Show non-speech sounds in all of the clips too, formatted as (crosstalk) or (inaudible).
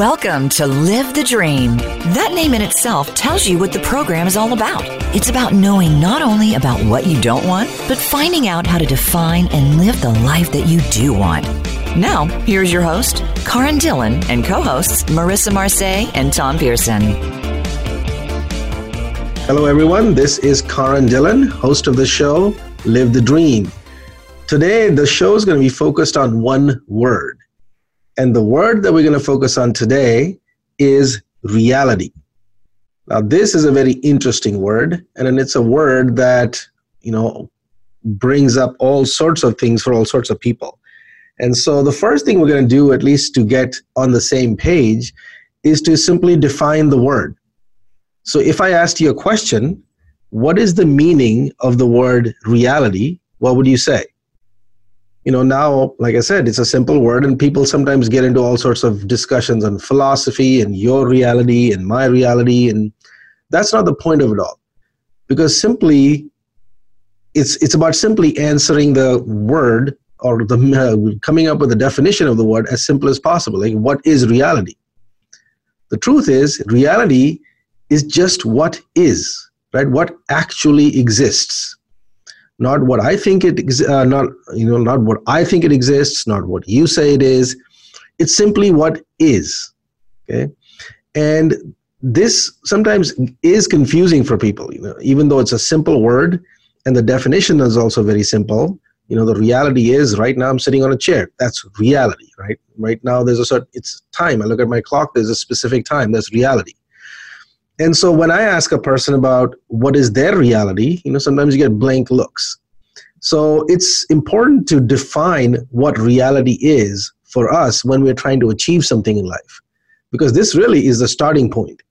Welcome to Live the Dream. That name in itself tells you what the program is all about. It's about knowing not only about what you don't want, but finding out how to define and live the life that you do want. Now, here's your host, Karan Dillon, and co hosts Marissa Marseille and Tom Pearson. Hello, everyone. This is Karan Dillon, host of the show, Live the Dream. Today, the show is going to be focused on one word and the word that we're going to focus on today is reality. Now, this is a very interesting word, and it's a word that, you know, brings up all sorts of things for all sorts of people. And so, the first thing we're going to do, at least to get on the same page, is to simply define the word. So, if I asked you a question, what is the meaning of the word reality? What would you say? You know now like i said it's a simple word and people sometimes get into all sorts of discussions on philosophy and your reality and my reality and that's not the point of it all. Because simply it's it's about simply answering the word or the uh, coming up with a definition of the word as simple as possible. Like what is reality? The truth is reality is just what is right? What actually exists not what I think it uh, not you know not what I think it exists, not what you say it is. It's simply what is. Okay, and this sometimes is confusing for people. You know, even though it's a simple word, and the definition is also very simple. You know, the reality is right now I'm sitting on a chair. That's reality, right? Right now there's a certain it's time. I look at my clock. There's a specific time. That's reality. And so when I ask a person about what is their reality, you know, sometimes you get blank looks. So it's important to define what reality is for us when we're trying to achieve something in life, because this really is the starting point.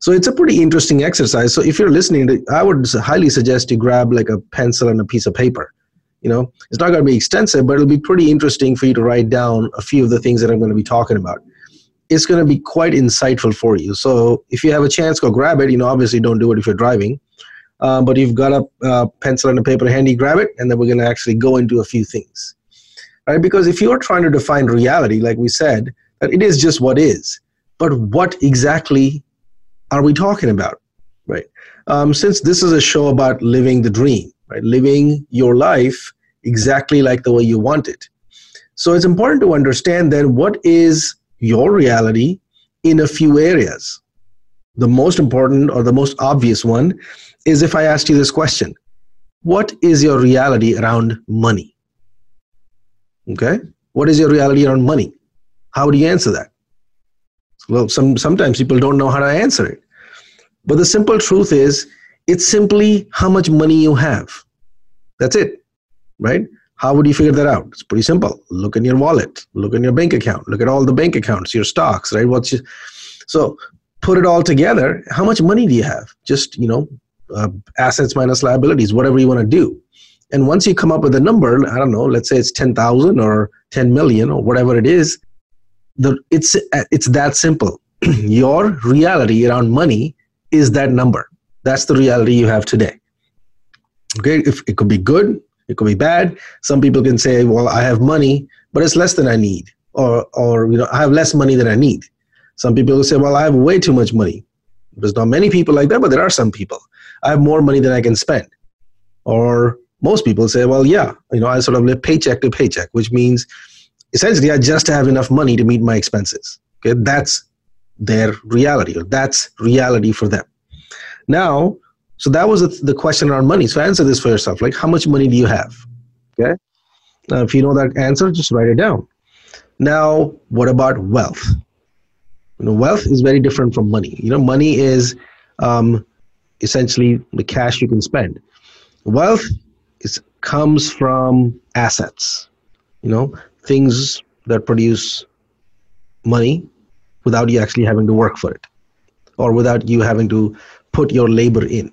So it's a pretty interesting exercise. So if you're listening, I would highly suggest you grab like a pencil and a piece of paper. You know, it's not going to be extensive, but it'll be pretty interesting for you to write down a few of the things that I'm going to be talking about it's going to be quite insightful for you. So if you have a chance, go grab it. You know, obviously don't do it if you're driving, um, but you've got a uh, pencil and a paper handy, grab it, and then we're going to actually go into a few things, right? Because if you're trying to define reality, like we said, that it is just what is, but what exactly are we talking about, right? Um, since this is a show about living the dream, right? Living your life exactly like the way you want it. So it's important to understand then what is your reality in a few areas. The most important or the most obvious one is if I asked you this question What is your reality around money? Okay? What is your reality around money? How would you answer that? Well, some, sometimes people don't know how to answer it. But the simple truth is, it's simply how much money you have. That's it, right? How would you figure that out? It's pretty simple. Look in your wallet, look in your bank account, look at all the bank accounts, your stocks, right? What's your, so put it all together. How much money do you have? Just, you know, uh, assets minus liabilities, whatever you want to do. And once you come up with a number, I don't know, let's say it's 10,000 or 10 million or whatever it is, the, it's, it's that simple. (clears throat) your reality around money is that number. That's the reality you have today. Okay, if it could be good, it could be bad. Some people can say, well, I have money, but it's less than I need. Or, or you know, I have less money than I need. Some people will say, well, I have way too much money. There's not many people like that, but there are some people. I have more money than I can spend. Or most people say, well, yeah, you know, I sort of live paycheck to paycheck, which means essentially I just have enough money to meet my expenses. Okay, that's their reality, or that's reality for them. Now, so that was the question around money. So answer this for yourself. Like, how much money do you have? Okay. Now, if you know that answer, just write it down. Now, what about wealth? You know, wealth is very different from money. You know, money is um, essentially the cash you can spend. Wealth is comes from assets. You know, things that produce money without you actually having to work for it, or without you having to put your labor in.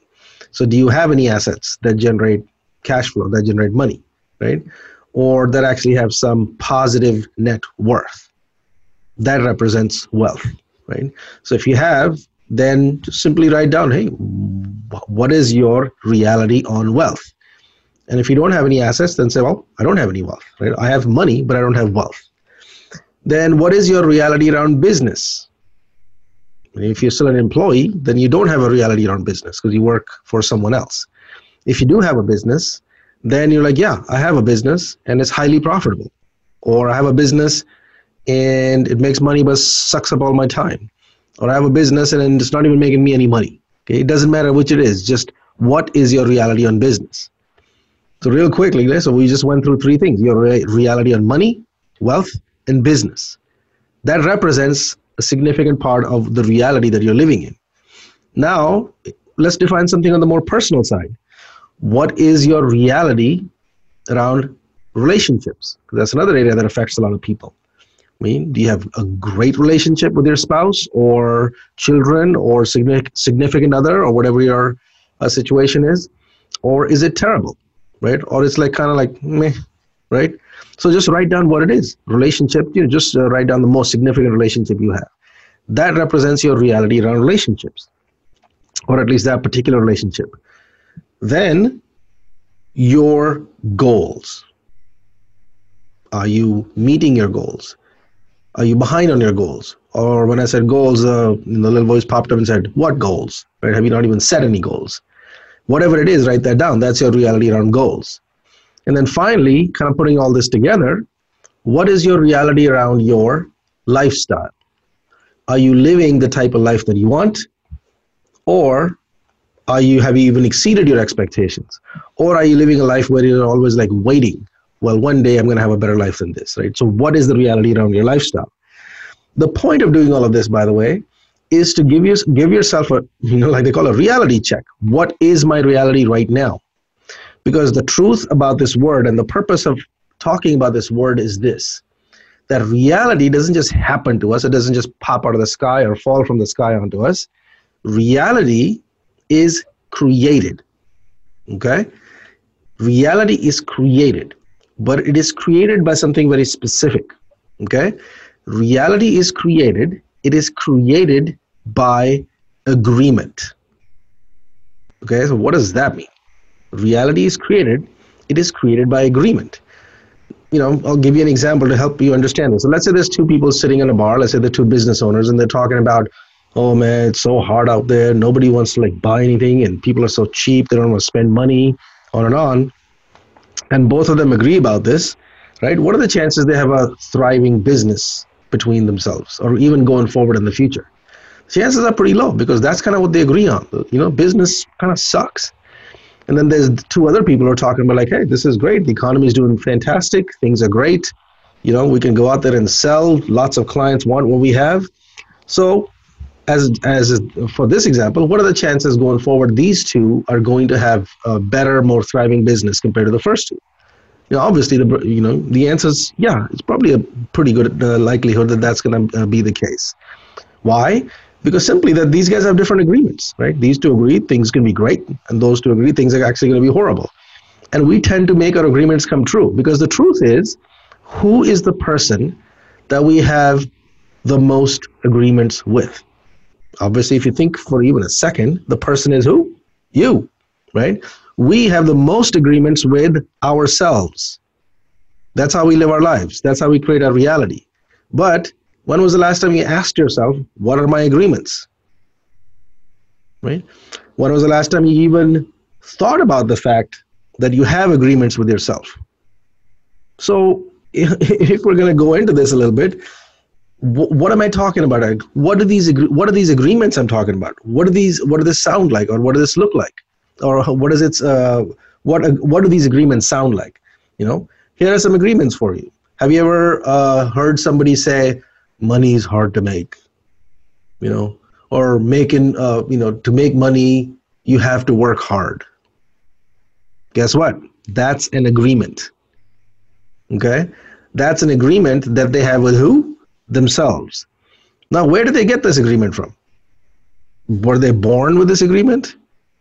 So, do you have any assets that generate cash flow, that generate money, right? Or that actually have some positive net worth? That represents wealth, right? So, if you have, then simply write down, hey, what is your reality on wealth? And if you don't have any assets, then say, well, I don't have any wealth, right? I have money, but I don't have wealth. Then what is your reality around business? If you're still an employee, then you don't have a reality around business because you work for someone else. If you do have a business, then you're like, yeah, I have a business and it's highly profitable. Or I have a business and it makes money but sucks up all my time. Or I have a business and it's not even making me any money. Okay, it doesn't matter which it is, just what is your reality on business? So, real quickly, so we just went through three things your reality on money, wealth, and business. That represents a significant part of the reality that you're living in. Now, let's define something on the more personal side. What is your reality around relationships? That's another area that affects a lot of people. I mean, do you have a great relationship with your spouse or children or significant other or whatever your uh, situation is? Or is it terrible, right? Or it's like kind of like meh, right? So just write down what it is. Relationship, you know, just uh, write down the most significant relationship you have. That represents your reality around relationships, or at least that particular relationship. Then your goals. Are you meeting your goals? Are you behind on your goals? Or when I said goals, uh, the little voice popped up and said, What goals? Right? Have you not even set any goals? Whatever it is, write that down. That's your reality around goals. And then finally, kind of putting all this together, what is your reality around your lifestyle? Are you living the type of life that you want? Or are you have you even exceeded your expectations? Or are you living a life where you're always like waiting well, one day I'm going to have a better life than this, right? So, what is the reality around your lifestyle? The point of doing all of this, by the way, is to give you give yourself a (laughs) you know like they call a reality check. What is my reality right now? Because the truth about this word and the purpose of talking about this word is this: that reality doesn't just happen to us. It doesn't just pop out of the sky or fall from the sky onto us. Reality is created. Okay, reality is created but it is created by something very specific. Okay? Reality is created, it is created by agreement. Okay, so what does that mean? Reality is created, it is created by agreement. You know, I'll give you an example to help you understand this. So let's say there's two people sitting in a bar, let's say they're two business owners, and they're talking about, oh man, it's so hard out there. Nobody wants to like buy anything, and people are so cheap, they don't want to spend money, on and on and both of them agree about this, right? What are the chances they have a thriving business between themselves or even going forward in the future? Chances are pretty low because that's kind of what they agree on. You know, business kind of sucks. And then there's two other people who are talking about like, hey, this is great. The economy is doing fantastic. Things are great. You know, we can go out there and sell. Lots of clients want what we have. So as as for this example, what are the chances going forward these two are going to have a better, more thriving business compared to the first two? You know, obviously, the you know the answer is yeah. It's probably a pretty good uh, likelihood that that's going to uh, be the case. Why? Because simply that these guys have different agreements, right? These two agree things can be great, and those two agree things are actually going to be horrible. And we tend to make our agreements come true because the truth is, who is the person that we have the most agreements with? Obviously, if you think for even a second, the person is who? You, right? We have the most agreements with ourselves. That's how we live our lives. That's how we create our reality. But when was the last time you asked yourself, what are my agreements? Right? When was the last time you even thought about the fact that you have agreements with yourself? So, (laughs) if we're going to go into this a little bit, what am I talking about? What are these what are these agreements I'm talking about? What are these what do this sound like, or what does this look like, or what is its uh, what what do these agreements sound like? You know, here are some agreements for you. Have you ever uh, heard somebody say, "Money is hard to make," you know, or making uh, you know to make money you have to work hard. Guess what? That's an agreement. Okay, that's an agreement that they have with who? themselves. Now, where did they get this agreement from? Were they born with this agreement?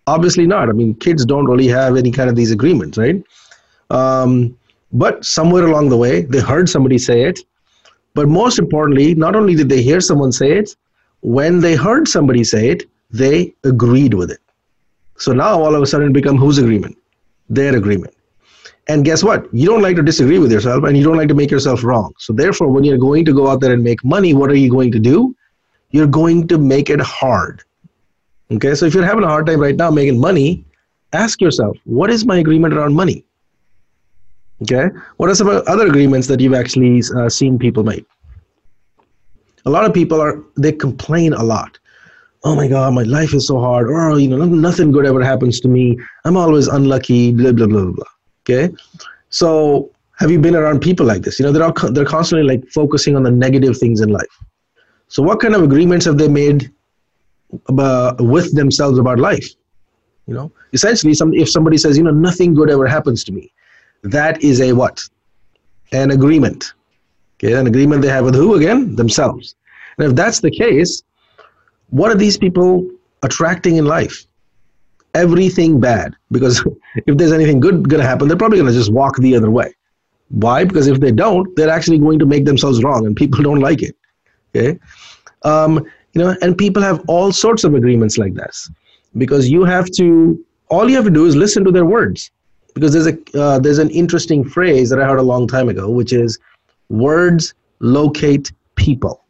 Obviously not. I mean, kids don't really have any kind of these agreements, right? Um, but somewhere along the way, they heard somebody say it. But most importantly, not only did they hear someone say it, when they heard somebody say it, they agreed with it. So now all of a sudden it become whose agreement? Their agreement. And guess what? You don't like to disagree with yourself and you don't like to make yourself wrong. So, therefore, when you're going to go out there and make money, what are you going to do? you're going to make it hard. Okay, so if you're having a hard time right now making money, ask yourself, what is my agreement around money? Okay, what are some other agreements that you've actually uh, seen people make? A lot of people are they complain a lot. Oh my God, my life is so hard. Oh, you know, nothing good ever happens to me. I'm always unlucky. Blah blah blah blah. Okay, so have you been around people like this? You know, they're all, they're constantly like focusing on the negative things in life. So what kind of agreements have they made about, with themselves about life? You know, essentially, some if somebody says, you know, nothing good ever happens to me, that is a what? An agreement. Okay, an agreement they have with who again? Themselves. And if that's the case, what are these people attracting in life? Everything bad. Because (laughs) if there's anything good going to happen, they're probably going to just walk the other way. Why? Because if they don't, they're actually going to make themselves wrong, and people (laughs) don't like it. Okay, um, you know, and people have all sorts of agreements like this, because you have to. All you have to do is listen to their words, because there's a uh, there's an interesting phrase that I heard a long time ago, which is, words locate people.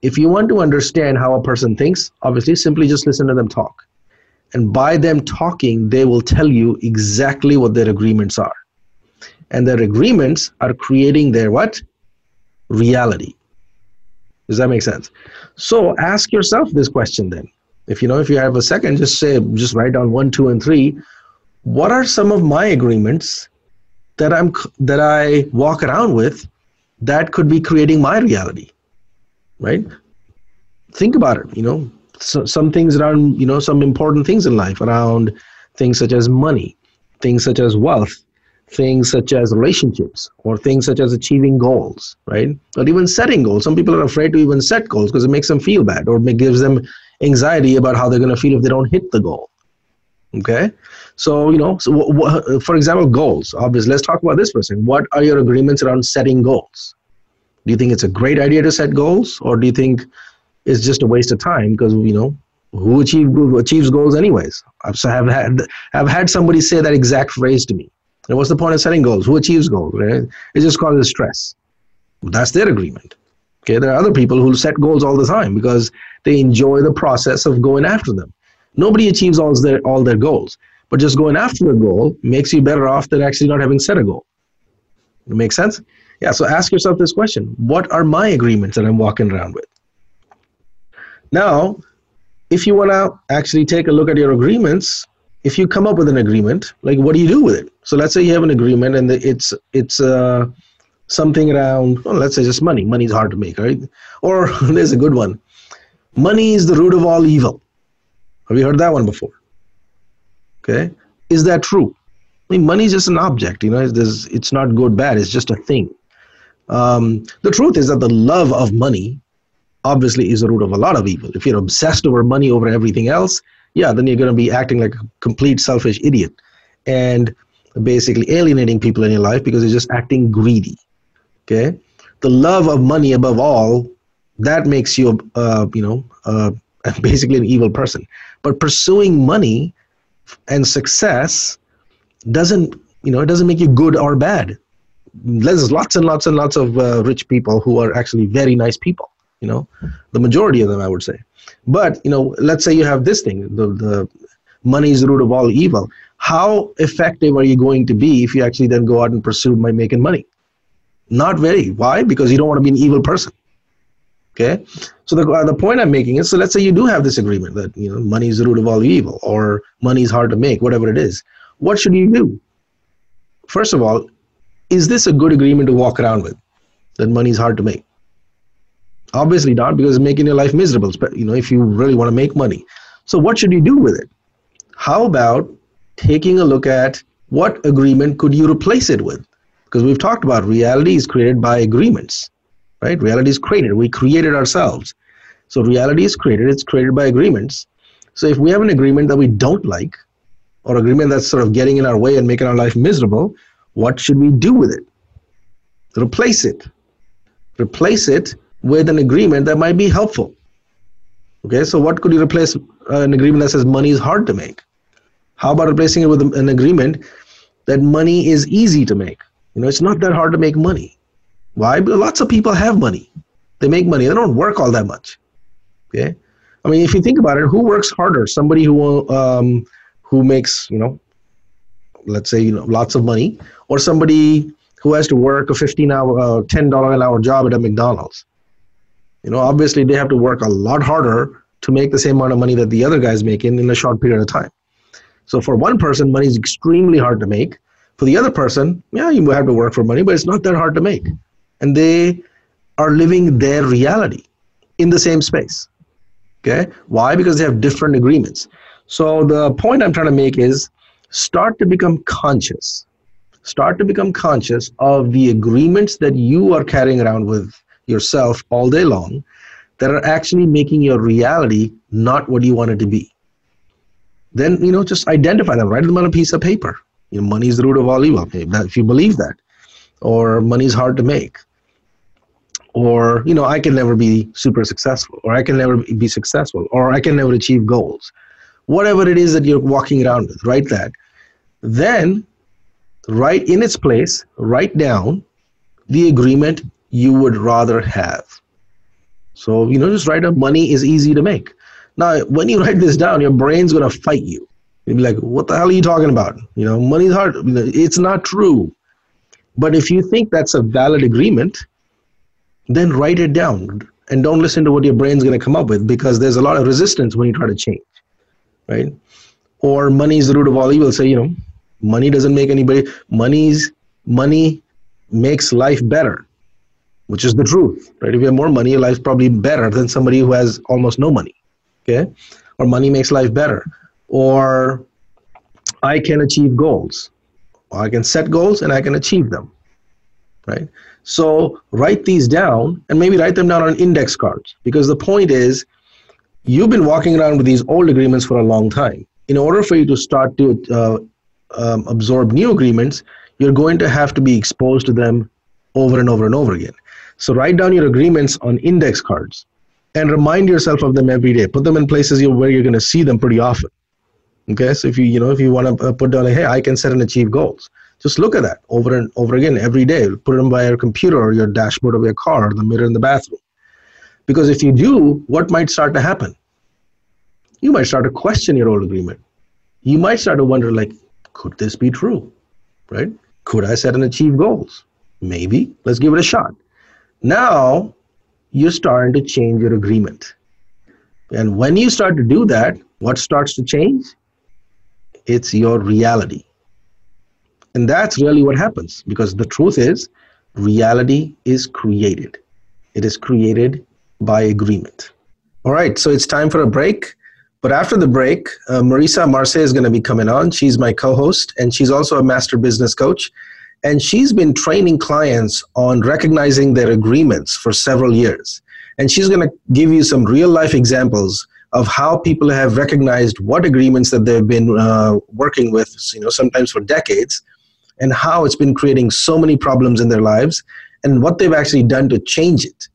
If you want to understand how a person thinks, obviously simply just listen to them talk. And by them talking, they will tell you exactly what their agreements are. And their agreements are creating their what? Reality. Does that make sense? So ask yourself this question then. If you know if you have a second just say just write down one two and three what are some of my agreements that i'm that i walk around with that could be creating my reality right think about it you know so, some things around you know some important things in life around things such as money things such as wealth things such as relationships or things such as achieving goals, right? Or even setting goals. Some people are afraid to even set goals because it makes them feel bad or it gives them anxiety about how they're going to feel if they don't hit the goal. Okay, so you know, so for example, goals. Obviously, let's talk about this second. What are your agreements around setting goals? Do you think it's a great idea to set goals, or do you think it's just a waste of time because you know who, achieve, who achieves goals anyways? I've have had I've had somebody say that exact phrase to me and what's the point of setting goals? Who achieves goals? Right? It just causes stress. That's their agreement. Okay, there are other people who set goals all the time because they enjoy the process of going after them. Nobody achieves all their all their goals, but just going after a goal makes you better off than actually not having set a goal. It makes sense? Yeah. So ask yourself this question: What are my agreements that I'm walking around with? Now, if you want to actually take a look at your agreements, if you come up with an agreement, like what do you do with it? So let's say you have an agreement and it's it's uh, something around, well, let's say just money. Money is hard to make, right? Or (laughs) there's a good one. Money is the root of all evil. Have you heard that one before? Okay, is that true? I mean, money is just an object. You know, it's, it's not good, bad. It's just a thing. Um, the truth is that the love of money obviously is the root of a lot of evil. If you're obsessed over money over everything else, yeah, then you're going to be acting like a complete selfish idiot and basically alienating people in your life because you're just acting greedy. Okay, the love of money above all that makes you, uh, you know, uh, (laughs) basically an evil person. But pursuing money and success doesn't, you know, it doesn't make you good or bad. There's lots and lots and lots of uh, rich people who are actually very nice people. You know, the majority of them, I would say. But you know, let's say you have this thing, the, the money is the root of all evil. How effective are you going to be if you actually then go out and pursue by making money? Not very. Why? Because you don't want to be an evil person. Okay. So the uh, the point I'm making is, so let's say you do have this agreement that you know money is the root of all evil, or money is hard to make, whatever it is. What should you do? First of all, is this a good agreement to walk around with? That money is hard to make. Obviously not, because it's making your life miserable. But you know, if you really want to make money. So what should you do with it? How about taking a look at what agreement could you replace it with? Because we've talked about reality is created by agreements, right? Reality is created. We created ourselves. So reality is created. It's created by agreements. So if we have an agreement that we don't like, or agreement that's sort of getting in our way and making our life miserable, what should we do with it? Replace it. Replace it with an agreement that might be helpful. Okay, so what could you replace uh, an agreement that says money is hard to make? How about replacing it with an agreement that money is easy to make? You know, it's not that hard to make money. Why? Lots of people have money. They make money. They don't work all that much. Okay. I mean, if you think about it, who works harder? Somebody who um, who makes you know, let's say you know lots of money, or somebody who has to work a fifteen hour, uh, ten dollar an hour job at a McDonald's. You know, obviously they have to work a lot harder to make the same amount of money that the other guy's making in a short period of time. So for one person, money is extremely hard to make. For the other person, yeah, you have to work for money, but it's not that hard to make. And they are living their reality in the same space. Okay? Why? Because they have different agreements. So the point I'm trying to make is start to become conscious. Start to become conscious of the agreements that you are carrying around with yourself all day long that are actually making your reality not what you want it to be. Then, you know, just identify them, write them on a piece of paper. You know, money is the root of all evil. If you believe that, or money is hard to make, or you know i can never be super successful or i can never be successful or i can never achieve goals. Whatever it is that you're walking around with write that. Then write in its place write down the agreement you would rather have. So you know just write up money is easy to make. Now when you (laughs) write this down your brain's going to fight you. You'll be like what the hell are you talking about? You know money's hard it's not true. But if you think that's a valid agreement then write it down and don't listen to what your brain's going to come up with because there's a lot of resistance when you try to change right? Or money is the root of all evil. Say you know money doesn't make anybody money's money makes life better which is the truth right? If you have more money your life's probably better than somebody who has almost no money okay? Or money makes life better. Or i can achieve goals. I can set goals and i can achieve them right so write these down and maybe write them down on index cards because the point is you've been walking around with these old agreements for a long time. In order for you to start to uh, um, absorb new agreements, you're going to have to be exposed to them over and over and over again. So write down your agreements on index cards and remind yourself of them every day. Put them in places where you're going to see them pretty often. Okay, so if you you know if you want to uh, put down like, hey, I can set and achieve goals. Just look at that over and over again every day. Put it by your computer or your dashboard of your car or the mirror in the bathroom. Because if you do, what might start to happen? You might start to question your old agreement. You might start to wonder, like, could this be true? Right? Could I set and achieve goals? Maybe. Let's give it a shot. Now you're starting to change your agreement. And when you start to do that, what starts to change? It's your reality. And that's really what happens because the truth is, reality is created. It is created by agreement. All right, so it's time for a break. But after the break, uh, Marisa Marseille is going to be coming on. She's my co host, and she's also a master business coach. And she's been training clients on recognizing their agreements for several years. And she's going to give you some real life examples of how people have recognized what agreements that they've been uh, working with, you know, sometimes for decades, and how it's been creating so many problems in their lives and what they've actually done to change it.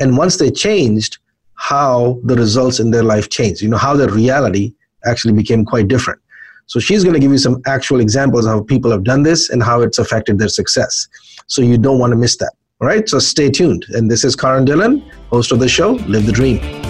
And once they changed, how the results in their life changed, you know, how their reality actually became quite different. So she's going to give you some actual examples of how people have done this and how it's affected their success. So you don't want to miss that. All right, so stay tuned. And this is Karan Dillon, host of the show, Live the Dream.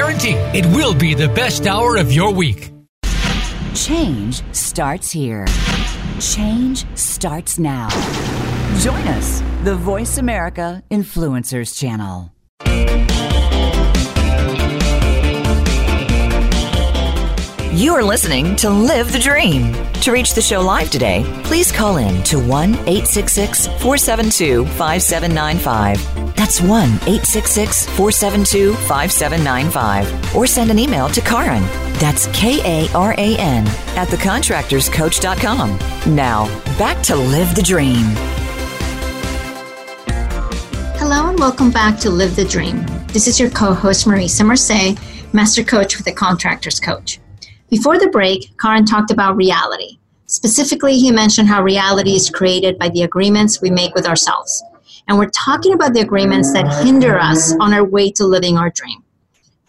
it will be the best hour of your week. Change starts here. Change starts now. Join us, the Voice America Influencers Channel. You are listening to Live the Dream. To reach the show live today, please call in to 1 866 472 5795. That's 1 866 472 5795. Or send an email to Karan. That's K A R A N at thecontractorscoach.com. Now, back to live the dream. Hello, and welcome back to Live the Dream. This is your co host, Marisa Marseille, Master Coach with the Contractors Coach. Before the break, Karan talked about reality. Specifically, he mentioned how reality is created by the agreements we make with ourselves. And we're talking about the agreements that hinder us on our way to living our dream.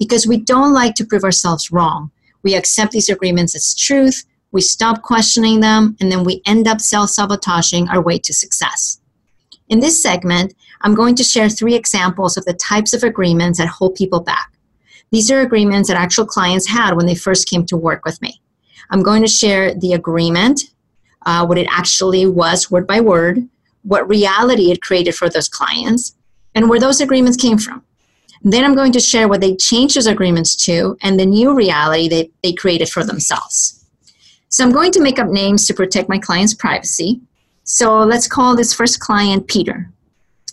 Because we don't like to prove ourselves wrong. We accept these agreements as truth, we stop questioning them, and then we end up self sabotaging our way to success. In this segment, I'm going to share three examples of the types of agreements that hold people back. These are agreements that actual clients had when they first came to work with me. I'm going to share the agreement, uh, what it actually was, word by word, what reality it created for those clients, and where those agreements came from. then I'm going to share what they changed those agreements to and the new reality that they created for themselves. So I'm going to make up names to protect my client's privacy. So let's call this first client Peter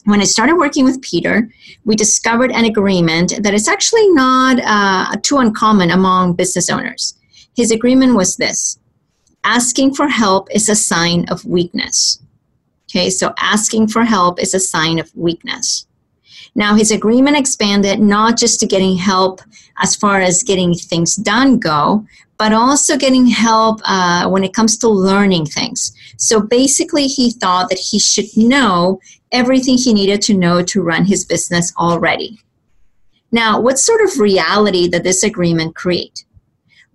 when I started working with Peter, we discovered an agreement that is actually not uh, too uncommon among business owners. His agreement was this asking for help is a sign of weakness. Okay, so asking for help is a sign of weakness. Now, his agreement expanded not just to getting help as far as getting things done go, but also getting help uh, when it comes to learning things. So basically, he thought that he should know everything he needed to know to run his business already. Now, what sort of reality did this agreement create?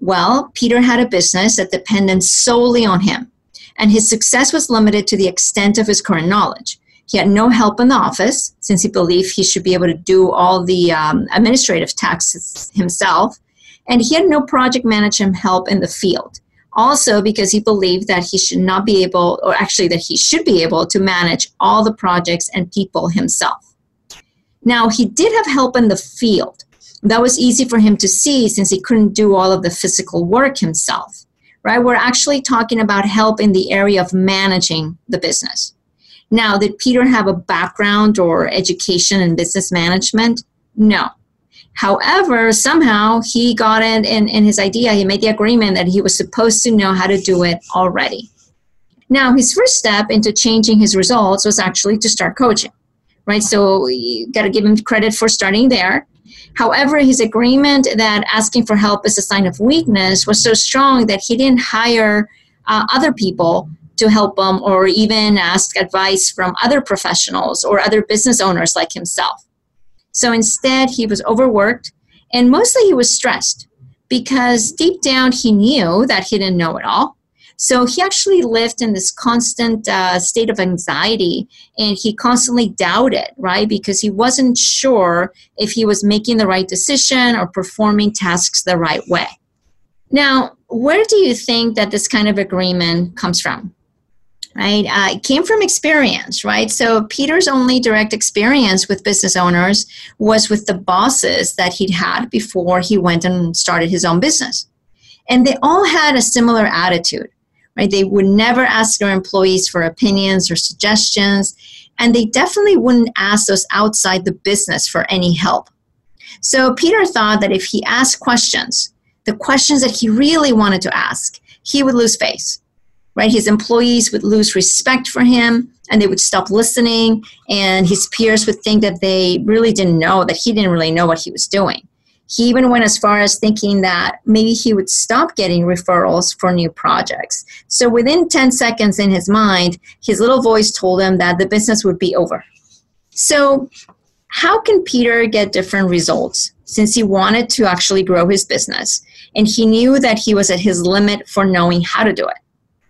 Well, Peter had a business that depended solely on him, and his success was limited to the extent of his current knowledge. He had no help in the office since he believed he should be able to do all the um, administrative tasks himself, and he had no project management help in the field also because he believed that he should not be able, or actually that he should be able to manage all the projects and people himself. Now, he did have help in the field. That was easy for him to see since he couldn't do all of the physical work himself, right? We're actually talking about help in the area of managing the business. Now, did Peter have a background or education in business management? No. However, somehow he got it in, in his idea, he made the agreement that he was supposed to know how to do it already. Now, his first step into changing his results was actually to start coaching, right? So you got to give him credit for starting there. However, his agreement that asking for help is a sign of weakness was so strong that he didn't hire uh, other people to help him or even ask advice from other professionals or other business owners like himself. So instead, he was overworked and mostly he was stressed because deep down he knew that he didn't know it all. So he actually lived in this constant uh, state of anxiety and he constantly doubted, right? Because he wasn't sure if he was making the right decision or performing tasks the right way. Now, where do you think that this kind of agreement comes from? Right? Uh, it came from experience, right? So Peter's only direct experience with business owners was with the bosses that he'd had before he went and started his own business. And they all had a similar attitude, right? They would never ask their employees for opinions or suggestions, and they definitely wouldn't ask those outside the business for any help. So Peter thought that if he asked questions, the questions that he really wanted to ask, he would lose face right? His employees would lose respect for him and they would stop listening, and his peers would think that they really didn't know, that he didn't really know what he was doing. He even went as far as thinking that maybe he would stop getting referrals for new projects. So within 10 seconds in his mind, his little voice told him that the business would be over. So, how can Peter get different results since he wanted to actually grow his business and he knew that he was at his limit for knowing how to do it?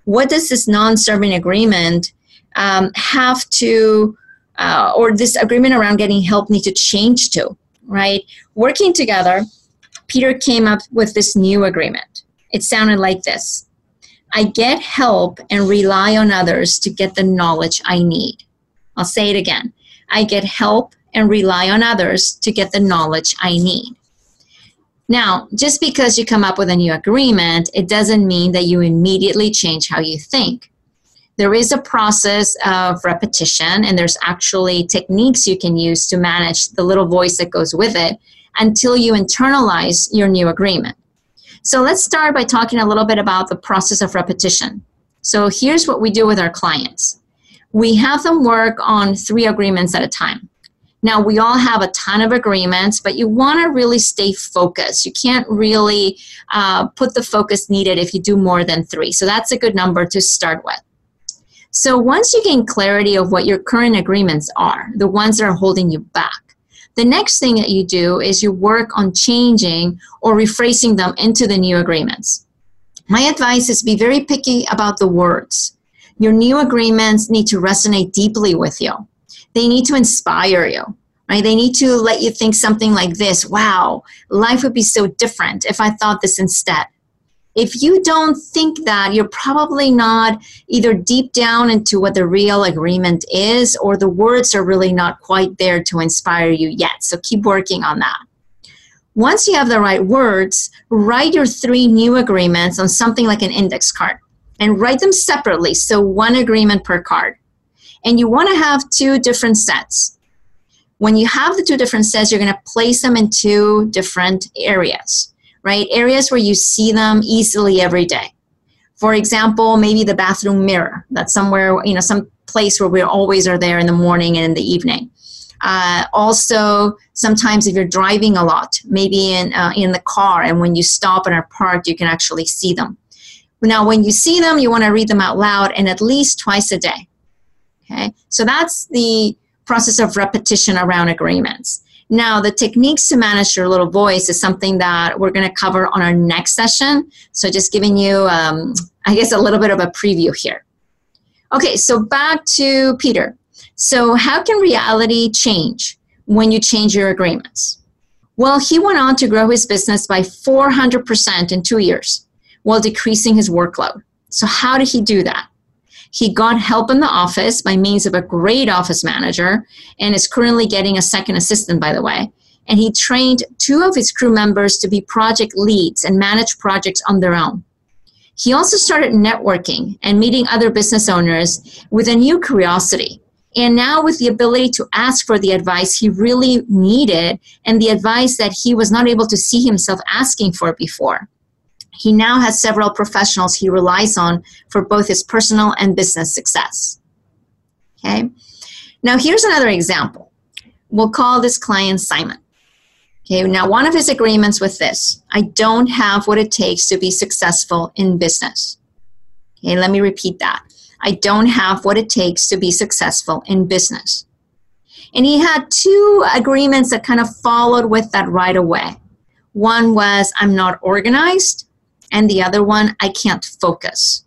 What does this non-serving agreement um, have to uh, or this agreement around getting help need to change to right? Working together peter came up with this new agreement. It sounded like this. I get help and rely on others to get the knowledge i need. I'll say it again. I get help and rely on others to get the knowledge i need Now, just because you come up with a new agreement, it doesn't mean that you immediately change how you think. There is a process of repetition, and there's actually techniques you can use to manage the little voice that goes with it until you internalize your new agreement. So, let's start by talking a little bit about the process of repetition. So, here's what we do with our clients we have them work on three agreements at a time. Now, we all have a ton of agreements, but you want to really stay focused. You can't really uh, put the focus needed if you do more than three. So, that's a good number to start with. So, once you gain clarity of what your current agreements are, the ones that are holding you back, the next thing that you do is you work on changing or rephrasing them into the new agreements. My advice is be very picky about the words. Your new agreements need to resonate deeply with you they need to inspire you right? They need to let you think something like this wow life would be so different if i thought this instead. If you don't think that you're probably not either deep down into what the real agreement is or the words are really not quite there to inspire you yet. So keep working on that. Once you have the right words write your three new agreements on something like an index card and write them separately so one agreement per card and you want to have two different sets. When you have the two different sets, you're going to place them in two different areas, right? Areas where you see them easily every day. For example, maybe the bathroom mirror. That's somewhere, you know, some place where we always are there in the morning and in the evening. Uh, also, sometimes if you're driving a lot, maybe in uh, in the car, and when you stop and are parked, you can actually see them. Now, when you see them, you want to read them out loud and at least twice a day. Okay, so that's the process of repetition around agreements. Now, the techniques to manage your little voice is something that we're going to cover on our next session. So, just giving you, um, I guess, a little bit of a preview here. Okay, so back to Peter. So, how can reality change when you change your agreements? Well, he went on to grow his business by 400% in two years while decreasing his workload. So, how did he do that? He got help in the office by means of a great office manager and is currently getting a second assistant, by the way. And he trained two of his crew members to be project leads and manage projects on their own. He also started networking and meeting other business owners with a new curiosity. And now, with the ability to ask for the advice he really needed and the advice that he was not able to see himself asking for before. He now has several professionals he relies on for both his personal and business success. Okay, now here's another example. We'll call this client Simon. Okay, now one of his agreements with this I don't have what it takes to be successful in business. Okay, let me repeat that. I don't have what it takes to be successful in business. And he had two agreements that kind of followed with that right away. One was I'm not organized, and the other one, I can't focus.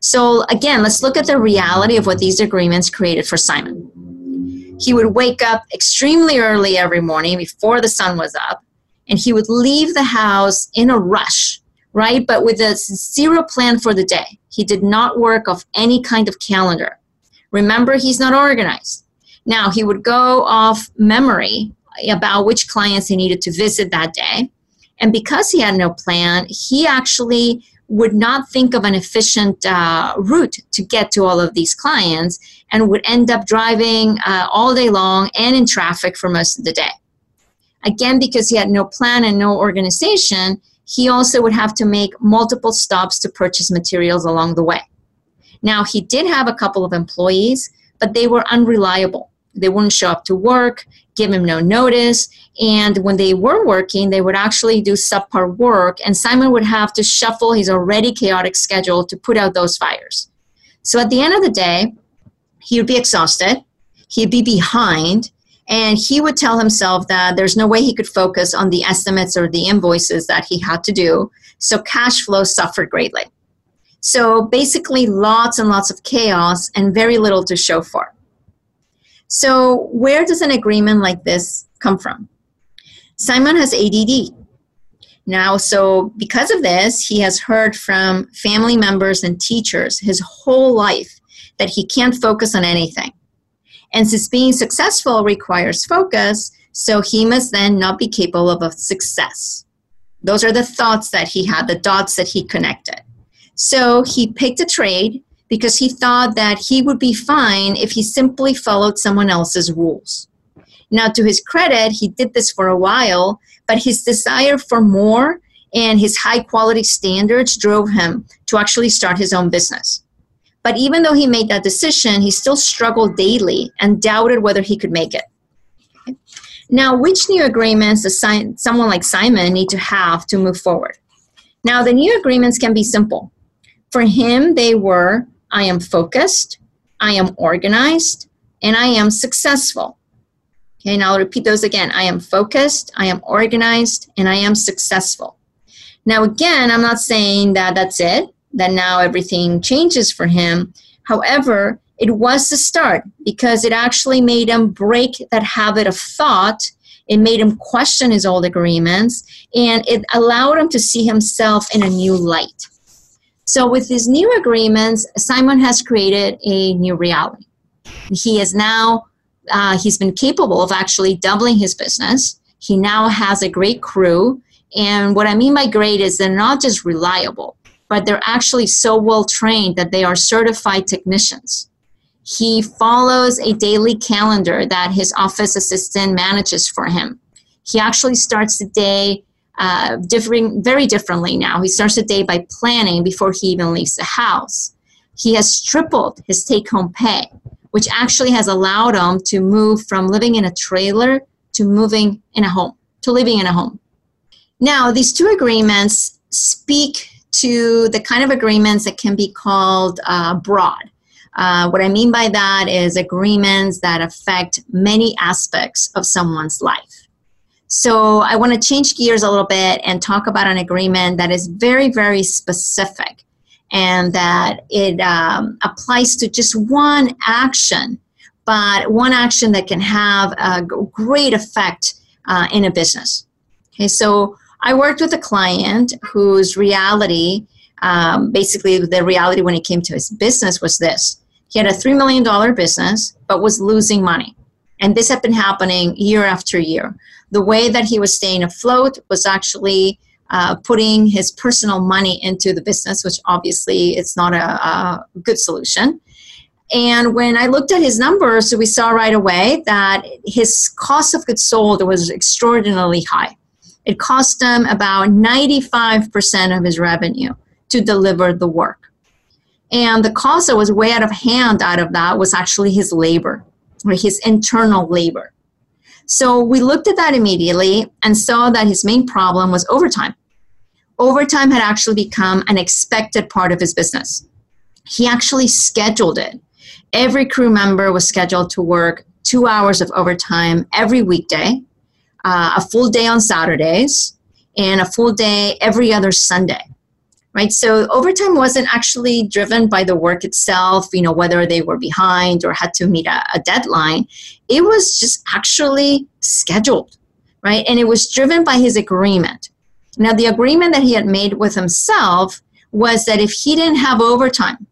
So, again, let's look at the reality of what these agreements created for Simon. He would wake up extremely early every morning before the sun was up, and he would leave the house in a rush, right? But with a zero plan for the day. He did not work off any kind of calendar. Remember, he's not organized. Now, he would go off memory about which clients he needed to visit that day and because he had no plan, he actually would not think of an efficient uh, route to get to all of these clients and would end up driving uh, all day long and in traffic for most of the day. Again, because he had no plan and no organization, he also would have to make multiple stops to purchase materials along the way. Now, he did have a couple of employees, but they were unreliable. They wouldn't show up to work, give him no notice, and when they were working, they would actually do subpar work, and Simon would have to shuffle his already chaotic schedule to put out those fires. So at the end of the day, he would be exhausted, he'd be behind, and he would tell himself that there's no way he could focus on the estimates or the invoices that he had to do. So cash flow suffered greatly. So basically, lots and lots of chaos and very little to show for. So, where does an agreement like this come from? Simon has ADD. Now, so because of this, he has heard from family members and teachers his whole life that he can't focus on anything. And since being successful requires focus, so he must then not be capable of success. Those are the thoughts that he had, the dots that he connected. So he picked a trade because he thought that he would be fine if he simply followed someone else's rules. Now, to his credit, he did this for a while, but his desire for more and his high quality standards drove him to actually start his own business. But even though he made that decision, he still struggled daily and doubted whether he could make it. Now, which new agreements does someone like Simon need to have to move forward? Now, the new agreements can be simple. For him, they were I am focused, I am organized, and I am successful. Okay, now I'll repeat those again. I am focused, I am organized, and I am successful. Now, again, I'm not saying that that's it, that now everything changes for him. However, it was the start because it actually made him break that habit of thought. It made him question his old agreements and it allowed him to see himself in a new light. So, with these new agreements, Simon has created a new reality. He is now, uh, he's been capable of actually doubling his business. He now has a great crew. And what I mean by great is they're not just reliable, but they're actually so well trained that they are certified technicians. He follows a daily calendar that his office assistant manages for him. He actually starts the day uh, differing very differently now. He starts the day by planning before he even leaves the house. He has tripled his take home pay, which actually has allowed him to move from living in a trailer to moving in a home, to living in a home. Now, these two agreements speak to the kind of agreements that can be called uh, broad. Uh, what I mean by that is agreements that affect many aspects of someone's life. So I want to change gears a little bit and talk about an agreement that is very, very specific and that it um, applies to just one action, but one action that can have a great effect uh, in a business. Okay, so I worked with a client whose reality, um, basically, the reality when it came to his business was this he had a $3 million business, but was losing money. And this had been happening year after year the way that he was staying afloat was actually uh, putting his personal money into the business, which obviously it's not a, a good solution. And when I looked at his numbers, we saw right away that his cost of goods sold was extraordinarily high. It cost him about 95% of his revenue to deliver the work. And the cost that was way out of hand out of that was actually his labor, or his internal labor. So we looked at that immediately and saw that his main problem was overtime. Overtime had actually become an expected part of his business. He actually scheduled it. Every crew member was scheduled to work two hours of overtime every weekday, uh, a full day on Saturdays, and a full day every other Sunday right? So overtime wasn't actually driven by the work itself, you know, whether they were behind or had to meet a, a deadline. It was just actually scheduled, right? And it was driven by his agreement. Now, the agreement that he had made with himself was that if he didn't have overtime,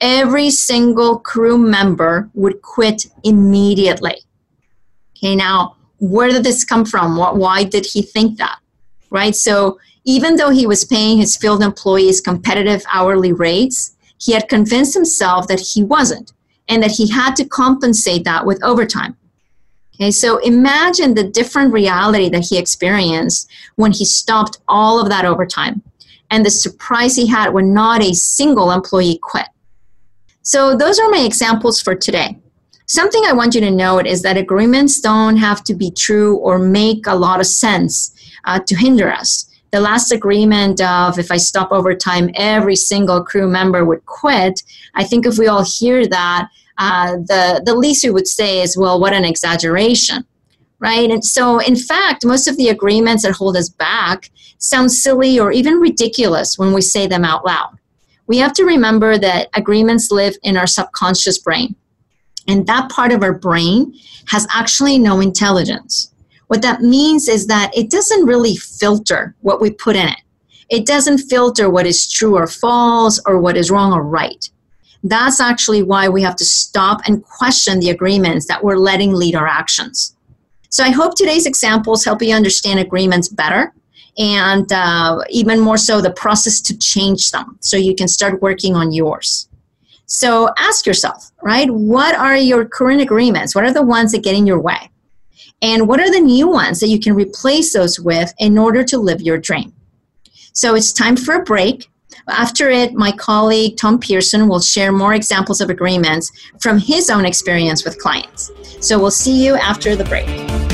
every single crew member would quit immediately. Okay, now, where did this come from? What, why did he think that? Right? So even though he was paying his field employees competitive hourly rates, he had convinced himself that he wasn't and that he had to compensate that with overtime. Okay, so imagine the different reality that he experienced when he stopped all of that overtime and the surprise he had when not a single employee quit. So, those are my examples for today. Something I want you to note is that agreements don't have to be true or make a lot of sense uh, to hinder us the last agreement of if I stop overtime, every single crew member would quit. I think if we all hear that, uh, the the least we would say is, well, what an exaggeration, right? And so, in fact, most of the agreements that hold us back sound silly or even ridiculous when we say them out loud. We have to remember that agreements live in our subconscious brain, and that part of our brain has actually no intelligence. What that means is that it doesn't really filter what we put in it. It doesn't filter what is true or false or what is wrong or right. That's actually why we have to stop and question the agreements that we're letting lead our actions. So I hope today's examples help you understand agreements better and uh, even more so the process to change them so you can start working on yours. So ask yourself, right? What are your current agreements? What are the ones that get in your way? And what are the new ones that you can replace those with in order to live your dream? So it's time for a break. After it, my colleague Tom Pearson will share more examples of agreements from his own experience with clients. So we'll see you after the break.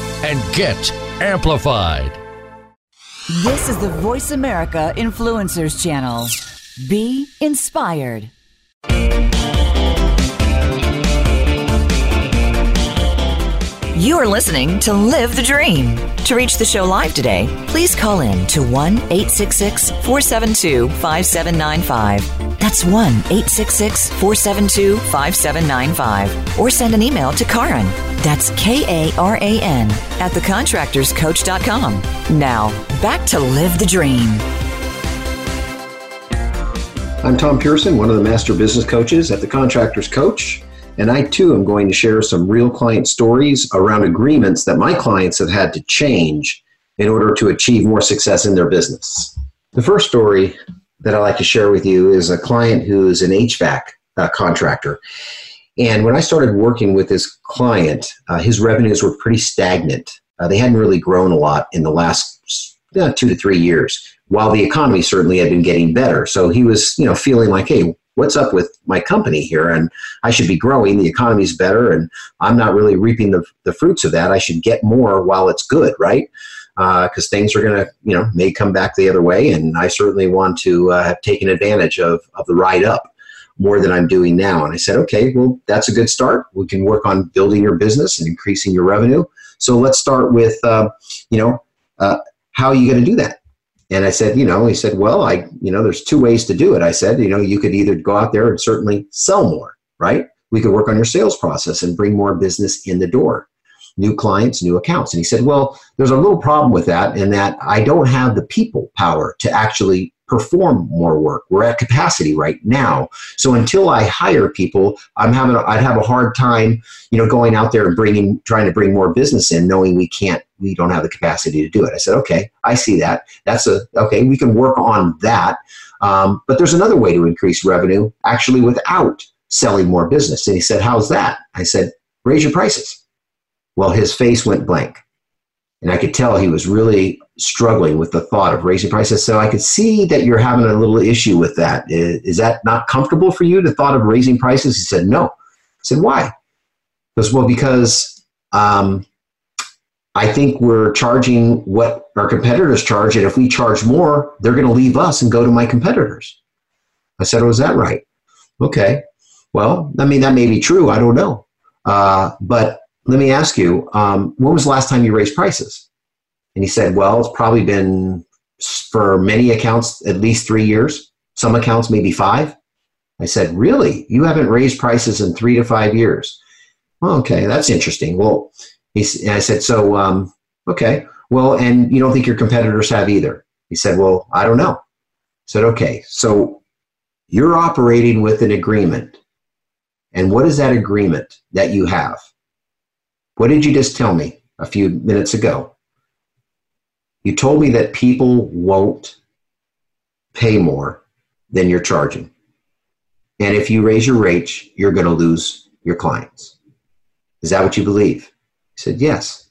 and get amplified. This is the Voice America Influencers Channel. Be inspired. You are listening to Live the Dream. To reach the show live today, please call in to 1 866 472 5795. That's 1 866 472 5795. Or send an email to Karan. That's K A R A N at thecontractorscoach.com. Now, back to Live the Dream. I'm Tom Pearson, one of the master business coaches at the Contractors Coach. And I too am going to share some real client stories around agreements that my clients have had to change in order to achieve more success in their business. The first story that I like to share with you is a client who is an HVAC uh, contractor. And when I started working with this client, uh, his revenues were pretty stagnant. Uh, they hadn't really grown a lot in the last uh, two to three years, while the economy certainly had been getting better. So he was, you know, feeling like, hey, what's up with my company here? And I should be growing. The economy's better, and I'm not really reaping the, the fruits of that. I should get more while it's good, right? Because uh, things are going to, you know, may come back the other way, and I certainly want to uh, have taken advantage of, of the ride up more than I'm doing now. And I said, okay, well, that's a good start. We can work on building your business and increasing your revenue. So let's start with, uh, you know, uh, how are you going to do that? And I said, you know, he said, well, I, you know, there's two ways to do it. I said, you know, you could either go out there and certainly sell more, right? We could work on your sales process and bring more business in the door, new clients, new accounts. And he said, well, there's a little problem with that in that I don't have the people power to actually perform more work. We're at capacity right now. So until I hire people, I'm having a, I'd have a hard time, you know, going out there and bringing trying to bring more business in knowing we can't we don't have the capacity to do it. I said, "Okay, I see that. That's a okay, we can work on that." Um, but there's another way to increase revenue actually without selling more business. And he said, "How's that?" I said, "Raise your prices." Well, his face went blank. And I could tell he was really struggling with the thought of raising prices. So I could see that you're having a little issue with that. Is, is that not comfortable for you, the thought of raising prices? He said, no. I said, why? Goes, well, because um, I think we're charging what our competitors charge. And if we charge more, they're going to leave us and go to my competitors. I said, oh, is that right? Okay. Well, I mean, that may be true. I don't know. Uh, but let me ask you, um, when was the last time you raised prices? And he said, well, it's probably been for many accounts at least three years, some accounts maybe five. I said, really? You haven't raised prices in three to five years? Well, okay, that's interesting. Well, he, I said, so, um, okay, well, and you don't think your competitors have either? He said, well, I don't know. I said, okay, so you're operating with an agreement. And what is that agreement that you have? What did you just tell me a few minutes ago? You told me that people won't pay more than you're charging. And if you raise your rates, you're going to lose your clients. Is that what you believe? He said, Yes.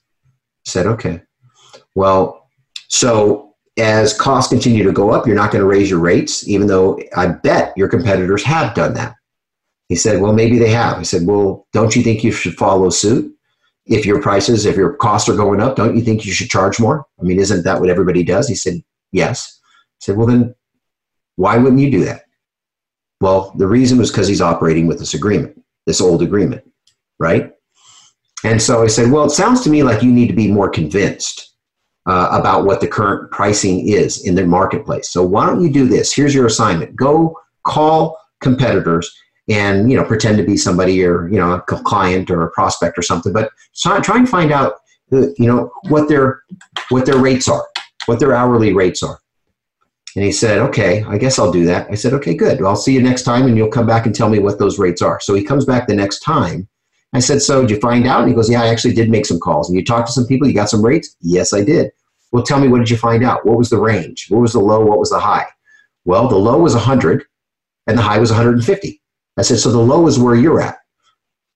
I said, Okay. Well, so as costs continue to go up, you're not going to raise your rates, even though I bet your competitors have done that. He said, Well, maybe they have. I said, Well, don't you think you should follow suit? If your prices, if your costs are going up, don't you think you should charge more? I mean, isn't that what everybody does? He said, Yes. I said, Well, then why wouldn't you do that? Well, the reason was because he's operating with this agreement, this old agreement, right? And so I said, Well, it sounds to me like you need to be more convinced uh, about what the current pricing is in the marketplace. So why don't you do this? Here's your assignment go call competitors and you know pretend to be somebody or you know a client or a prospect or something but try, and find out uh, you know what their what their rates are what their hourly rates are. And he said okay i guess i'll do that. I said okay good. I'll see you next time and you'll come back and tell me what those rates are. So he comes back the next time. I said so did you find out? And he goes yeah i actually did make some calls. And you talked to some people? You got some rates? Yes i did. Well tell me what did you find out? What was the range? What was the low? What was the high? Well the low was 100 and the high was 150 I said, So the low is where you're at?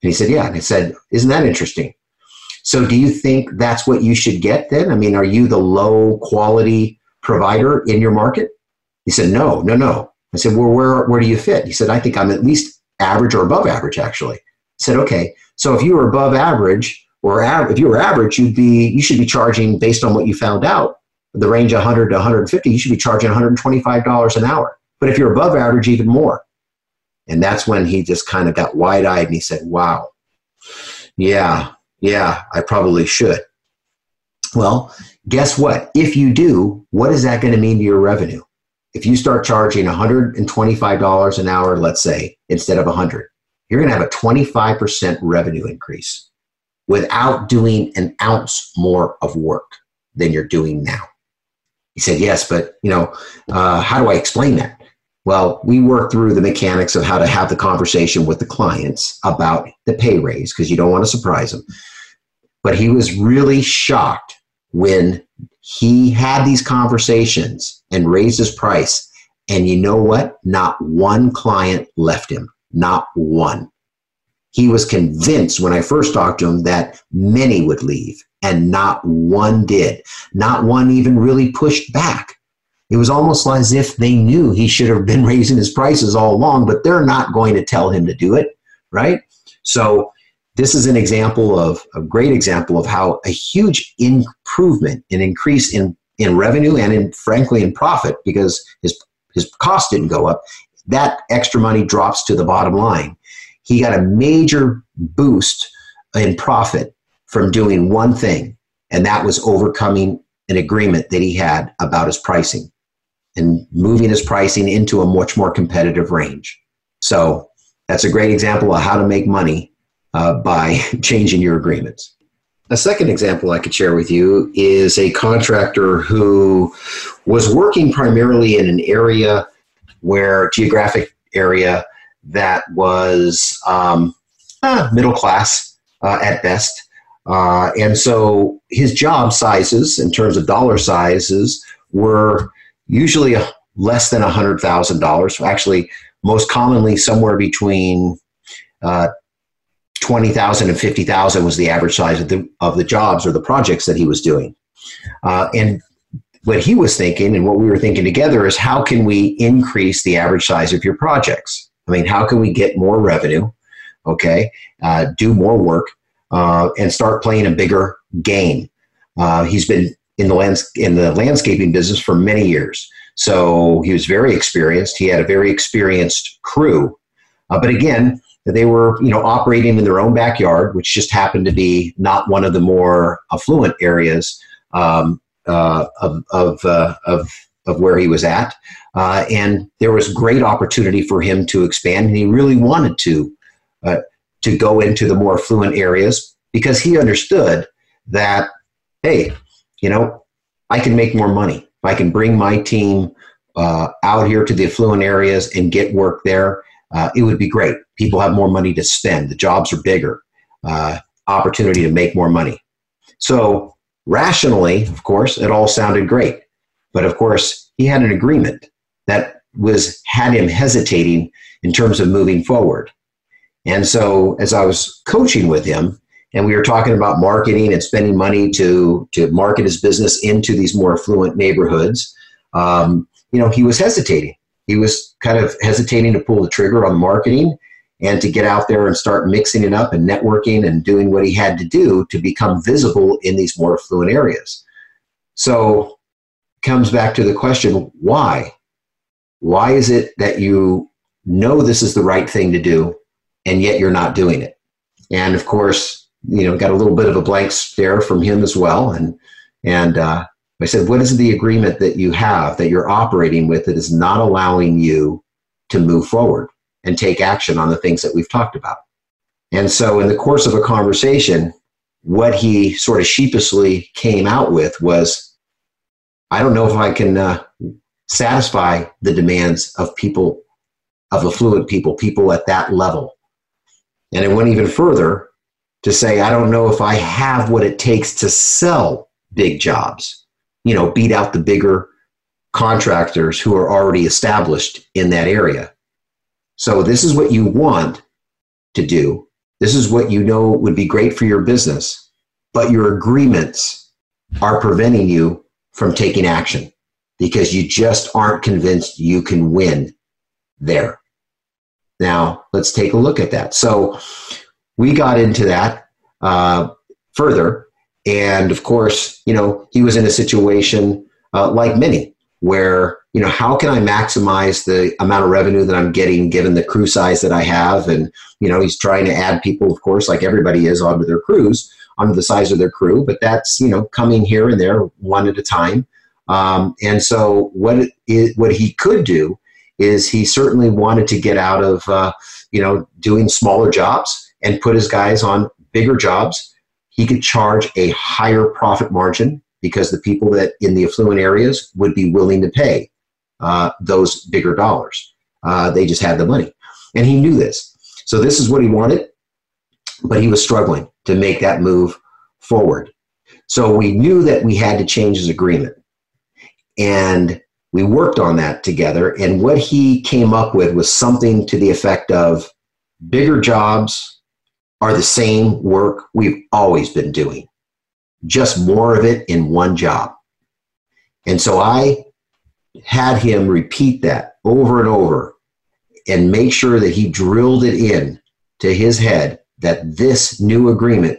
And he said, Yeah. And I said, Isn't that interesting? So do you think that's what you should get then? I mean, are you the low quality provider in your market? He said, No, no, no. I said, Well, where, where do you fit? He said, I think I'm at least average or above average, actually. I said, Okay. So if you were above average, or av- if you were average, you'd be you should be charging based on what you found out the range 100 to 150. You should be charging 125 dollars an hour. But if you're above average, even more. And that's when he just kind of got wide eyed and he said, Wow, yeah, yeah, I probably should. Well, guess what? If you do, what is that going to mean to your revenue? If you start charging $125 an hour, let's say, instead of 100, you're going to have a 25% revenue increase without doing an ounce more of work than you're doing now. He said, yes, but you know, uh, how do I explain that? Well, we work through the mechanics of how to have the conversation with the clients about the pay raise because you don't want to surprise them. But he was really shocked when he had these conversations and raised his price. And you know what? Not one client left him. Not one. He was convinced when I first talked to him that many would leave, and not one did. Not one even really pushed back. It was almost as if they knew he should have been (laughs) raising his prices all along, but they're not going to tell him to do it, right? So this is an example of a great example of how a huge improvement and increase in in revenue and in frankly in profit because his his cost didn't go up. That extra money drops to the bottom line. He got a major boost in profit from doing one thing and that was overcoming an agreement that he had about his pricing and moving his pricing into a much more competitive range. So that's a great example of how to make money uh, by (laughs) changing your agreements. A second example I could share with you is a contractor who was working primarily in an area where geographic area that was um, uh, middle class uh, at best. Uh, and so his job sizes, in terms of dollar sizes, were usually less than $100,000. Actually, most commonly somewhere between uh, 20,000 and 50,000 was the average size of the, of the jobs or the projects that he was doing. Uh, and what he was thinking and what we were thinking together is how can we increase the average size of your projects? I mean, how can we get more revenue, okay, uh, do more work, uh, and start playing a bigger game? Uh, he's been in the lands in the landscaping business for many years. So he was very experienced. He had a very experienced crew, uh, but again, they were you know operating in their own backyard, which just happened to be not one of the more affluent areas um, uh, of of, uh, of of where he was at. Uh, and there was great opportunity for him to expand, and he really wanted to uh, to go into the more affluent areas because he understood that hey, you know, I can make more money. I can bring my team uh, out here to the affluent areas and get work there, uh, it would be great. People have more money to spend. The jobs are bigger. Uh, opportunity to make more money. So rationally, of course, it all sounded great. But of course, he had an agreement that was had him hesitating in terms of moving forward. And so as I was coaching with him, and we were talking about marketing and spending money to to market his business into these more affluent neighborhoods. Um, you know, he was hesitating. He was kind of hesitating to pull the trigger on marketing, and to get out there and start mixing it up and networking and doing what he had to do to become visible in these more affluent areas. So, comes back to the question why? Why is it that you know this is the right thing to do and yet you're not doing it? And of course, you know, got a little bit of a blank stare from him as well. And, and, uh, I said, what is the agreement that you have that you're operating with that is not allowing you to move forward and take action on the things that we've talked about? And so, in the course of a conversation, what he sort of sheepishly came out with was, I don't know if I can uh, satisfy the demands of people, of affluent people, people at that level. And it went even further to say, I don't know if I have what it takes to sell big jobs you know, beat out the bigger contractors who are already established in that area. So this is what you want to do. This is what you know would be great for your business, but your agreements are preventing you from taking action because you just aren't convinced you can win there. Now, let's take a look at that. So, we got into that uh, further and of course, you know, he was in a situation uh, like many where, you know, how can I maximize the amount of revenue that I'm getting given the crew size that I have? And, you know, he's trying to add people, of course, like everybody is onto their crews, onto the size of their crew, but that's, you know, coming here and there one at a time. Um, and so what, it, what he could do is he certainly wanted to get out of, uh, you know, doing smaller jobs and put his guys on bigger jobs he could charge a higher profit margin because the people that in the affluent areas would be willing to pay uh, those bigger dollars. Uh, they just had the money. And he knew this. So this is what he wanted, but he was struggling to make that move forward. So we knew that we had to change his agreement. And we worked on that together. And what he came up with was something to the effect of bigger jobs are the same work we've always been doing, just more of it in one job. And so I had him repeat that over and over and make sure that he drilled it in to his head that this new agreement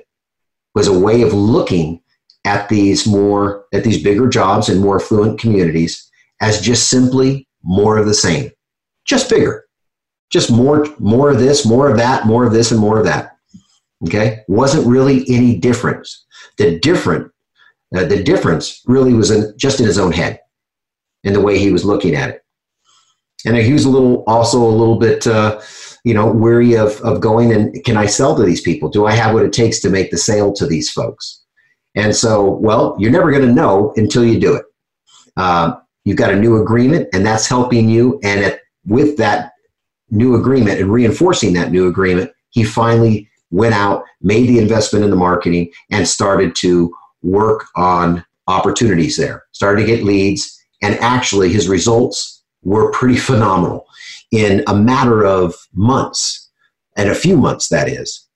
was a way of looking at these more at these bigger jobs and more affluent communities as just simply more of the same just bigger just more more of this more of that more of this and more of that Okay, wasn't really any difference. The different, uh, the difference really was in, just in his own head, in the way he was looking at it. And he was a little, also a little bit, uh, you know, weary of of going and can I sell to these people? Do I have what it takes to make the sale to these folks? And so, well, you're never going to know until you do it. Uh, you've got a new agreement, and that's helping you. And at, with that new agreement and reinforcing that new agreement, he finally went out, made the investment in the marketing, and started to work on opportunities there. Started to get leads, and actually his results were pretty (laughs) phenomenal. In a matter of months, and a few months that is,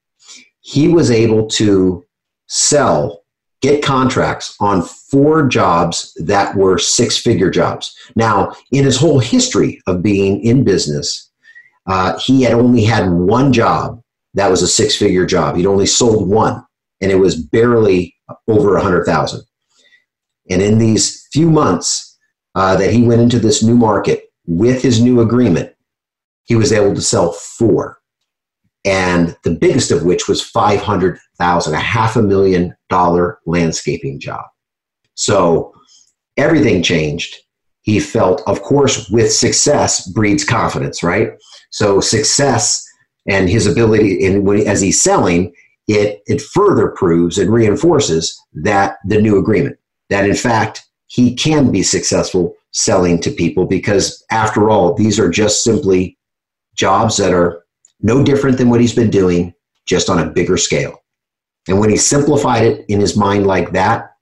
he was able to sell, get contracts on four jobs that were six figure jobs. Now, in his whole history of being in business, uh, he had only had one job that was a six figure job. He'd only sold one, and it was barely over a hundred thousand. And in these few months uh, that he went into this new market with his new agreement, he was able to sell four, and the biggest of which was five hundred thousand, a half a million dollar landscaping job. So everything changed. He felt, of course, with success breeds confidence, right? So success and his ability and when, as he's selling it it further proves and reinforces that the new agreement that in fact he can be successful selling to people because after all these are just simply jobs that are no different than what he's been doing just on a bigger scale. And when he simplified it in his mind like that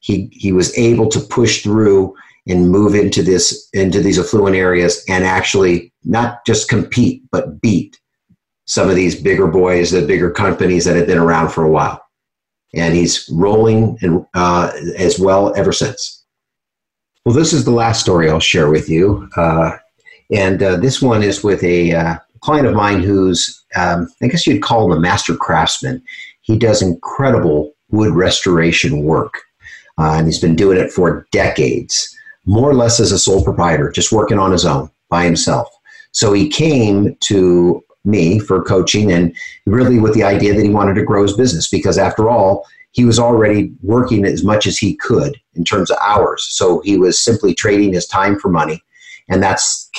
he he was able to push through and move into this into these affluent areas and actually not just compete but beat some of these bigger boys, the bigger companies that have been around for a while. And he's rolling and, uh, as well ever since. Well, this is the last story I'll share with you. Uh, and uh, this one is with a uh, client of mine who's, um, I guess you'd call him a master craftsman. He does incredible wood restoration work. Uh, and he's been doing it for decades, more or less as a sole proprietor, just working on his own by himself. So he came to me for coaching and really with the idea that he wanted to grow his business because after all, he was already working as much as he could in terms of hours. So he was simply trading his time for money. And that's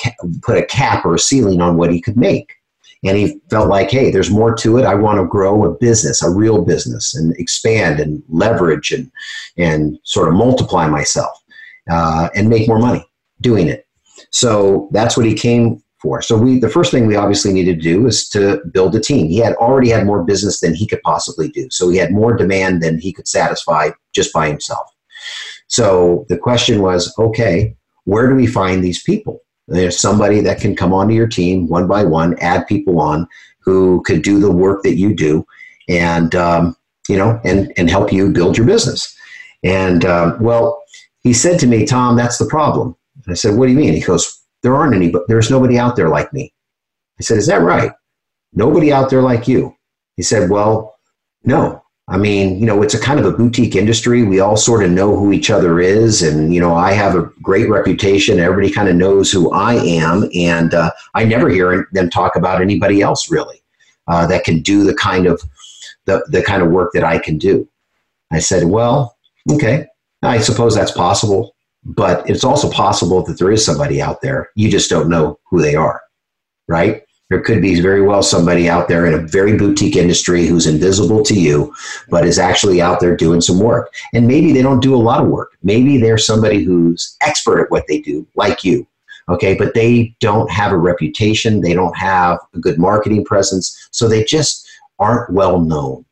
put a cap or a ceiling on what he could make. And he felt like, hey, there's more to it. I want to grow a business, a real business, and expand and leverage and, and sort of multiply myself uh, and make more money doing it. So that's what he came for. So we the first thing we obviously needed to do was to build a team. He had already had more business than he could possibly do. So he had more demand than he could satisfy just by himself. So the question was, okay, where do we find these people? There's somebody that can come onto your team one by one, add people on who could do the work that you do, and um, you know, and and help you build your business. And um, well, he said to me, Tom, that's the problem. And I said, What do you mean? He goes, there aren't any, but there's nobody out there like me. I said, Is that right? Nobody out there like you. He said, Well, no. I mean, you know, it's a kind of a boutique industry. We all sort of know who each other is. And, you know, I have a great reputation. Everybody kind of knows who I am. And uh, I never hear them talk about anybody else really uh, that can do the kind of the, the kind of work that I can do. I said, well, okay, I suppose that's possible. But it's also possible that there is somebody out there. You just don't know who they are, right? There could be very well somebody out there in a very boutique industry who's invisible to you, but is actually out there doing some work. And maybe they don't do a lot of work. Maybe they're somebody who's expert at what they do, like you. Okay, but they don't have a reputation, they don't have a good marketing presence, so they just aren't well known.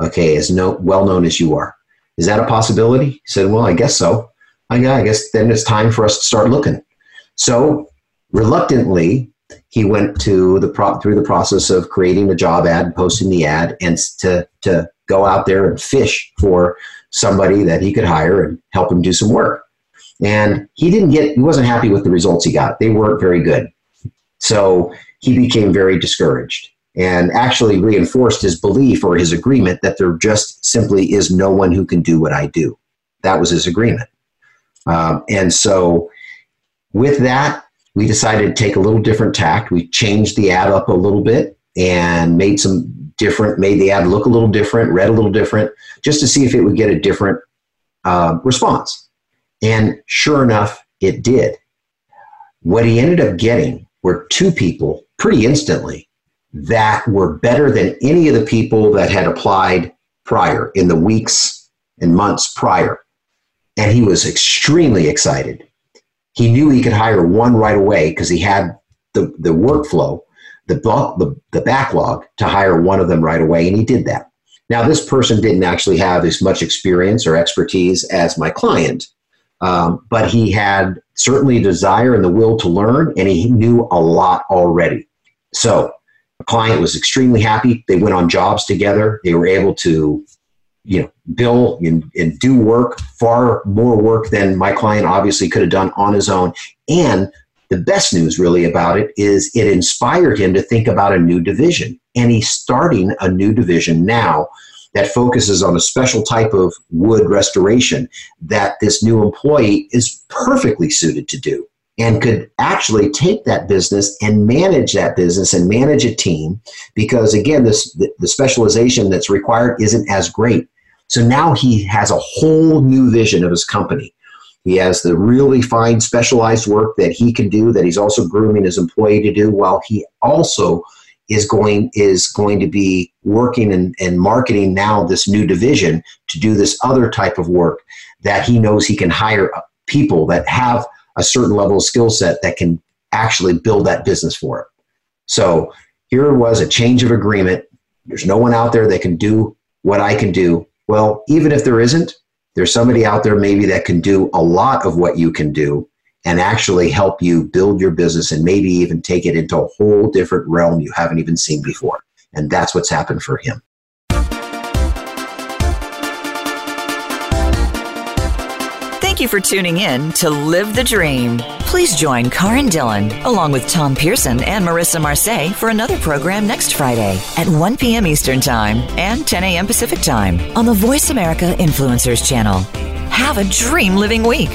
Okay, as no, well known as you are. Is that a possibility? He said, Well, I guess so. Oh, I guess then it's time for us to start looking. So reluctantly, he went to the pro- through the process of creating the job ad, posting the ad, and to to go out there and fish for somebody that he could hire and help him do some work. And he didn't get he wasn't happy with the results he got. They weren't very good. So he became very discouraged and actually reinforced his belief or his agreement that there just simply is no one who can do what I do. That was his agreement. Um, and so, with that, we decided to take a little different tact. We changed the ad up a little bit and made some different, made the ad look a little different, read a little different, just to see if it would get a different uh, response. And sure enough, it did. What he ended up getting were two people pretty instantly that were better than any of the people that had applied prior in the weeks and months prior and he was extremely excited. He knew he could hire one right away because he had the, the workflow, the, the, the backlog to hire one of them right away, and he did that. Now, this person didn't actually have as much experience or expertise as my client, um, but he had certainly a desire and the will to learn, and he knew a lot already. So, the client was extremely happy. They went on jobs together. They were able to you know bill and, and do work far more work than my client obviously could have done on his own. And the best news really about it is it inspired him to think about a new division. And he's starting a new division now that focuses on a special type of wood restoration that this new employee is perfectly suited to do and could actually take that business and manage that business and manage a team because again this the, specialization that's required isn't as great so now he has a whole new vision of his company. He has the really fine specialized work that he can do that he's also grooming his employee to do while he also is going is going to be working and, and marketing now this new division to do this other type of work that he knows he can hire people that have a certain level of skill set that can actually build that business for it. So here was a change of agreement. There's no one out there that can do what I can do. Well, even if there isn't, there's somebody out there maybe that can do a lot of what you can do and actually help you build your business and maybe even take it into a whole different realm you haven't even seen before. And that's what's happened for him. You for tuning in to Live the Dream. Please join Karan Dillon along with Tom Pearson and Marisa Marseille for another program next Friday at 1 p.m. Eastern Time and 10 a.m. Pacific Time on the Voice America Influencers channel. Have a dream living week.